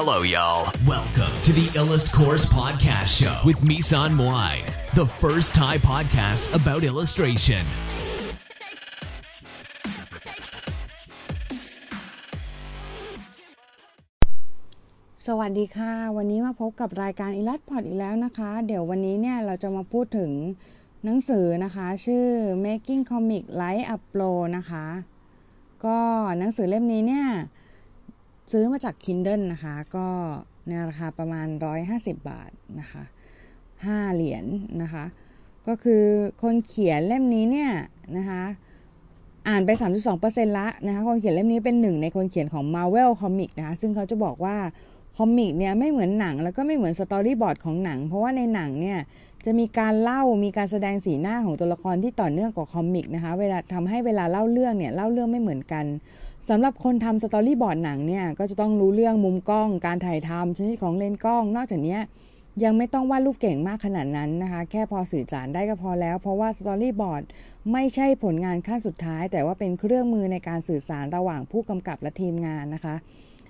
Hello, y'all. Welcome to the Illust Course Podcast Show with Misan Moai, the first Thai podcast about illustration. สวัสดีค่ะ วันนี้มาพบกับรายการอิลัสพอดอีกแล้วนะคะ เดี๋ยววันนี้เนี่ยเราจะมาพูดถึงหนังสือนะคะ ชื่อ Making Comic Light Up Pro นะคะ ก็หนังสือเล่มนี้เนี่ย ซื้อมาจาก Kindle นะคะ ก็ในราคาประมาณ 150 บาทนะคะ5เหรียญนะคะ ก็คือคนเขียนเล่มนี้เนี่ยนะคะอ่านไป 32%ละนะคะคนเขียนเล่มนี้เป็นหนึ่งในคนเขียนของ Marvel Comic นะคะซึ่งเขาจะบอกว่า comic เนี่ยไม่เหมือนหนังแล้วก็ไม่เหมือน storyboard ของหนัง เพราะว่าในหนังเนี่ยจะมีการเล่ามีการแสดงสีหน้าของตัวละครที่ต่อเนื่องกว่า comic นะคะเวลาทำให้เวลาเล่าเรื่องเนี่ยเล่าเรื่องไม่เหมือนกัน สำหรับคนทำ storyboard หนังเนี่ยก็จะต้องรู้เรื่องมุมกล้อง การถ่ายทำชนิดของเลนส์กล้อง นอกจากนี้ยังไม่ต้องวาดรูปเก่งมากขนาดนั้นนะคะ แค่พอสื่อสารได้ก็พอแล้ว เพราะว่า storyboard ไม่ใช่ผลงานขั้นสุดท้าย แต่ว่าเป็นเครื่องมือในการสื่อสารระหว่างผู้กำกับและทีมงานนะคะ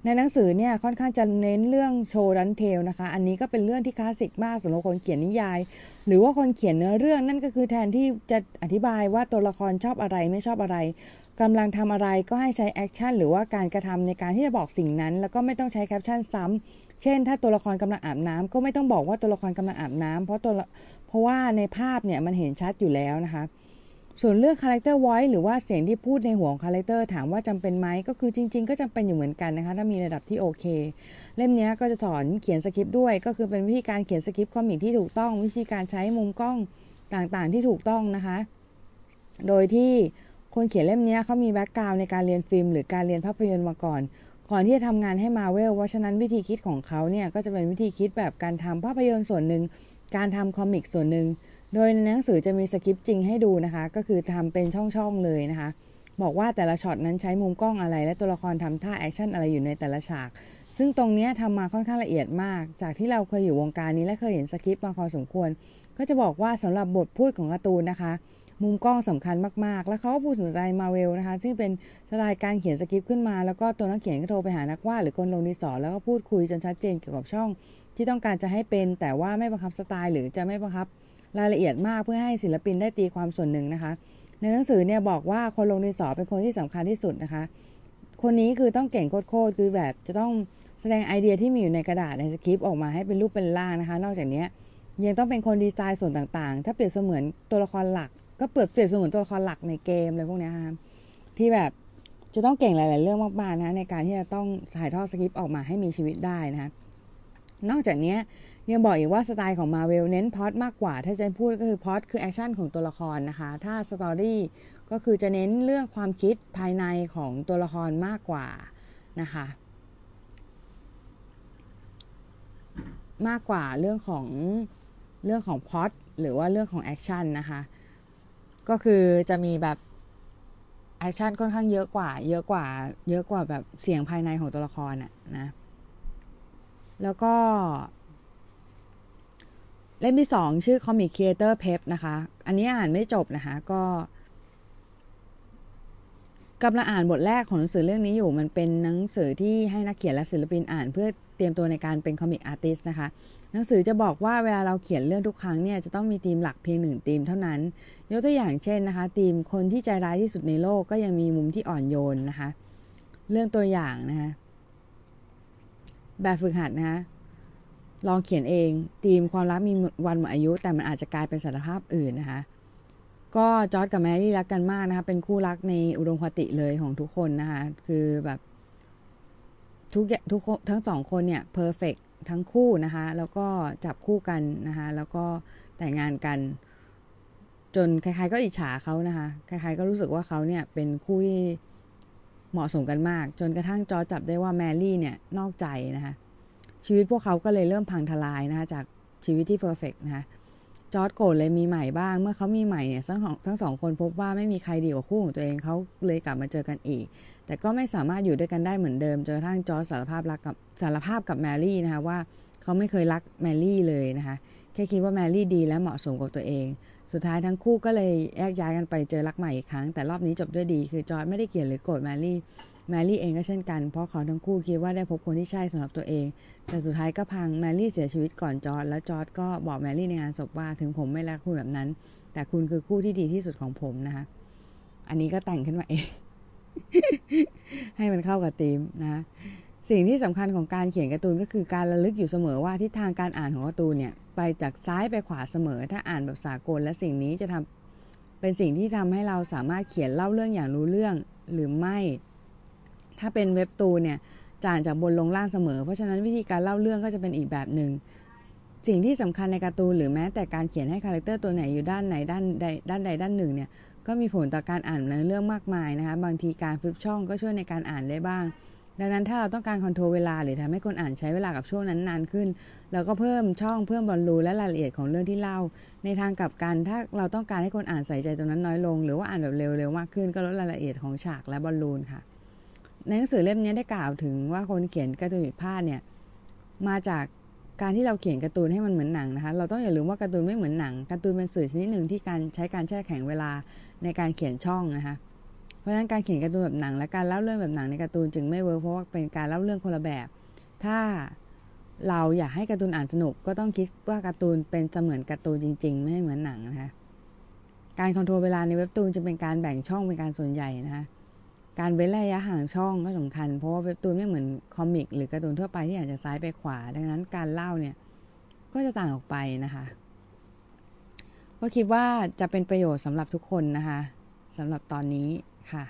ในหนังสือเนี่ยค่อนข้างจะเน้นเรื่อง show don't tell นะคะ อันนี้ก็เป็นเรื่องที่คลาสสิกมากสำหรับคนเขียนนิยาย หรือว่าคนเขียนเนื้อเรื่องนั่นก็คือแทนที่จะอธิบายว่าตัวละครชอบอะไรไม่ชอบอะไร กำลังทำอะไรก็ให้ใช้ action หรือว่าการกระทำในการที่จะบอกสิ่งนั้น แล้วก็ไม่ต้องใช้แคปชั่นซ้ำเช่น ถ้าตัวละครกำลังอาบน้ำก็ไม่ต้องบอกว่าตัวละครกำลังอาบน้ำเพราะตัวเพราะว่าในภาพเนี่ยมันเห็นชัดอยู่แล้วนะคะส่วนเรื่อง character voice หรือว่าเสียงที่พูดในหัวของ character ถามว่าจำเป็นไหมก็คือจริง ๆ ก็จำเป็นอยู่เหมือนกันนะคะ ถ้ามีระดับที่โอเค เล่มนี้ก็จะสอนเขียนสคริปต์ด้วย ก็คือเป็นวิธีการเขียนสคริปต์ comic ที่ถูกต้อง วิธีการใช้มุมกล้องต่างๆ ที่ถูกต้องนะคะ โดยที่ คนเขียนเล่มนี้เขามี background ในการเรียนฟิล์ม หรือการเรียนภาพยนตร์มาก่อน ก่อนที่จะทำงานให้มาเวลเพราะฉะนั้นวิธีคิดของเขาเนี่ยก็จะเป็นวิธีคิดแบบการทำภาพยนตร์ส่วนหนึ่ง การทำคอมิกส่วนหนึ่ง โดยในหนังสือจะมีสคริปต์จริงให้ดูนะคะ ก็คือทำเป็นช่องๆเลยนะคะ บอกว่าแต่ละช็อตนั้นใช้มุมกล้องอะไร และตัวละครทำท่า action อะไรอยู่ในแต่ละฉาก ซึ่งตรงนี้ทำมาค่อนข้างละเอียดมาก จากที่เราเคยอยู่วงการนี้และเคยเห็นสคริปต์มาพอสมควร ก็จะบอกว่าสำหรับบทพูดของการ์ตูนนะคะ มุมกล้องสำคัญมากๆ แล้วเขาก็พูดถึงสไตล์มาเวลนะคะ ซึ่งเป็นสไตล์การเขียนสคริปต์ขึ้นมา แล้วก็ตัวนักเขียนก็โทรไปหานักวาดหรือคนลงดินสอแล้วก็พูดคุยจนชัดเจนเกี่ยวกับช่อง ที่ต้องการจะให้เป็น แต่ว่าไม่บังคับสไตล์หรือจะไม่บังคับรายละเอียดมากเพื่อให้ศิลปินได้ตีความส่วนหนึ่งนะคะ ในหนังสือเนี่ยบอกว่าคนลงดินสอเป็นคนที่สำคัญที่สุดนะคะ คนนี้คือต้องเก่งโคตรคือแบบจะต้องแสดงไอเดียที่มีอยู่ในกระดาษในสคริปต์ออกมาให้เป็นรูปเป็นร่างนะคะ นอกจากนี้ยังต้องเป็นคนดีไซน์ส่วนต่างๆ ถ้าเปรียบเสมือนตัวละครหลัก ก็เปรียบเปรียบเสมือนตัวละครหลักในเกมอะไรพวกนี้ค่ะที่แบบจะต้องเก่งหลาย ๆ เรื่องมากๆนะในการที่จะต้องถ่ายทอดสคริปต์ออกมาให้มีชีวิตได้นะคะนอกจากนี้ยังบอกอีกว่าสไตล์ของมาเวลเน้นพอดมากกว่า ถ้าจะพูดก็คือพอดคือ action ของตัวละครนะคะ ถ้า story ก็คือจะเน้นเรื่องความคิดภายในของตัวละครมากกว่านะคะ มากกว่าเรื่องของเรื่องของพอดหรือว่าเรื่องของ action นะคะ ก็คือจะมีแบบ action ค่อนข้างเยอะกว่า เยอะกว่า เยอะกว่าแบบเสียงภายในของตัวละครอะนะ แล้วก็ เล่มที่สองชื่อ Comic Creator Prep นะคะ อันนี้อ่านไม่จบนะคะ ก็กำลังอ่านบทแรกของหนังสือเรื่องนี้อยู่ มันเป็นหนังสือที่ให้นักเขียนและศิลปินอ่านเพื่อเตรียมตัวในการเป็นคอมิกอาร์ติสนะคะ หนังสือจะบอกว่าเวลาเราเขียนเรื่องทุกครั้งเนี่ยจะต้องมีธีมหลักเพียงหนึ่งธีมเท่านั้น ยกตัวอย่างเช่นนะคะธีมคนที่ใจร้ายที่สุดในโลกก็ยังมีมุมที่อ่อนโยนนะคะ เรื่องตัวอย่างนะคะแบบฝึกหัดนะคะลองเขียนเองทีมความรักมีวันหมดอายุ แต่มันอาจจะกลายเป็นสารภาพอื่นนะคะก็จอร์ดกับแมรี่รักกันมากนะคะเป็นคู่รักในอุดมคติเลยของทุกคนนะคะคือแบบ ทุกทุกทั้งสองคนเนี่ย perfect ทั้งคู่นะคะ แล้วก็จับคู่กันนะคะ แล้วก็แต่งงานกัน จนใครๆก็อิจฉาเขานะคะ ใครๆก็รู้สึกว่าเขาเนี่ยเป็นคู่ที่เหมาะสมกันมาก จนกระทั่งจอร์จจับได้ว่าแมรี่เนี่ยนอกใจนะคะชีวิตพวกเขาก็เลยเริ่มพังทลายนะคะจากชีวิตที่ perfect นะคะจอร์จโกรธเลยมีใหม่บ้าง เมื่อเขามีใหม่เนี่ยทั้งสองทั้งสองคนพบว่าไม่มีใครดีกว่าคู่ของตัวเองเขาเลยกลับมาเจอกันอีก แต่ก็ไม่สามารถอยู่ด้วยกันได้เหมือนเดิมจนกระทั่งจอร์จสารภาพรักกับสารภาพกับแมรี่นะคะว่าเขาไม่เคยรักแมรี่เลยนะคะแค่คิดว่าแมรี่ดีและเหมาะสมกับตัวเอง สุดท้ายทั้งคู่ก็เลยแยกย้ายกันไปเจอรักใหม่อีกครั้ง แต่รอบนี้จบด้วยดี คือจอร์จไม่ได้เกลียดหรือโกรธแมรี่แมรี่เองก็เช่นกัน เพราะเขาทั้งคู่คิดว่าได้พบคนที่ใช่สำหรับตัวเอง แต่สุดท้ายก็พังแมรี่เสียชีวิตก่อนจอร์จและจอร์จก็บอกแมรี่ในงานศพว่าถึงผมไม่รักคุณแบบนั้น แต่คุณคือคู่ที่ดีที่สุดของผมนะคะอันนี้ก็แต่งขึ้นมาเอง ให้มันเข้ากับธีมนะสิ่งที่สำคัญของการเขียนการ์ตูนก็คือการระลึกอยู่เสมอว่าทิศทางการอ่านของการ์ตูนเนี่ยไปจากซ้ายไปขวาเสมอ ถ้าอ่านแบบสากลและสิ่งนี้จะทำเป็นสิ่งที่ทำให้เราสามารถเขียนเล่าเรื่องอย่างรู้เรื่องหรือไม่ ถ้าเป็นเว็บตูนเนี่ยจะอ่านจากบนลงล่างเสมอ เพราะฉะนั้นวิธีการเล่าเรื่องก็จะเป็นอีกแบบหนึ่งสิ่งที่สำคัญในการ์ตูนหรือแม้แต่การเขียนให้ character ตัวไหนอยู่ด้านไหนด้านใดด้านใดด้านหนึ่งเนี่ย ก็มีผลต่อการอ่านในเรื่องมากมายนะคะ บางทีการ flip ช่องก็ช่วยในการอ่านได้บ้าง ดังนั้นถ้าเราต้องการ control เวลา หรือทำให้คนอ่านใช้เวลากับช่วงนั้นนานขึ้น เราก็เพิ่มช่องเพิ่มบอลลูนและรายละเอียดของเรื่องที่เล่า ในทางกลับกันถ้าเราต้องการให้คนอ่านใส่ใจตรงนั้นน้อยลง หรือว่าอ่านแบบเร็วๆมากขึ้น ก็ลดรายละเอียดของฉากและบอลลูนค่ะ ในหนังสือเล่มนี้ได้กล่าวถึงว่าคนเขียนการ์ตูนผิดพลาดเนี่ยมาจาก การที่เราเขียนการ์ตูนให้มันเหมือนหนังนะคะ เราต้องอย่าลืมว่าการ์ตูนไม่เหมือนหนัง การ์ตูนเป็นสื่อชนิดหนึ่งที่การใช้การแช่แข็งเวลาในการเขียนช่องนะคะ เพราะฉะนั้นการเขียนการ์ตูนแบบหนัง และการเล่าเรื่องแบบหนังในการ์ตูนจึงไม่ work เพราะว่าเป็นการเล่าเรื่องคนละแบบ ถ้าเราอยากให้การ์ตูนอ่านสนุก ก็ต้องคิดว่าการ์ตูนเป็นเสมือนการ์ตูนจริง ๆ ไม่เหมือนหนังนะคะ การ control เวลาในเว็บตูนจะเป็นการแบ่งช่องเป็นการส่วนใหญ่นะคะ การเว้นระยะห่างช่องก็สำคัญ เพราะว่าเว็บตูนไม่เหมือนคอมิก หรือการ์ตูนทั่วไปที่อาจจะซ้ายไปขวา ดังนั้นการเล่าเนี่ยก็จะต่างออกไปนะคะ ก็คิดว่าจะเป็นประโยชน์สำหรับทุกคนนะคะสำหรับตอนนี้ค่ะ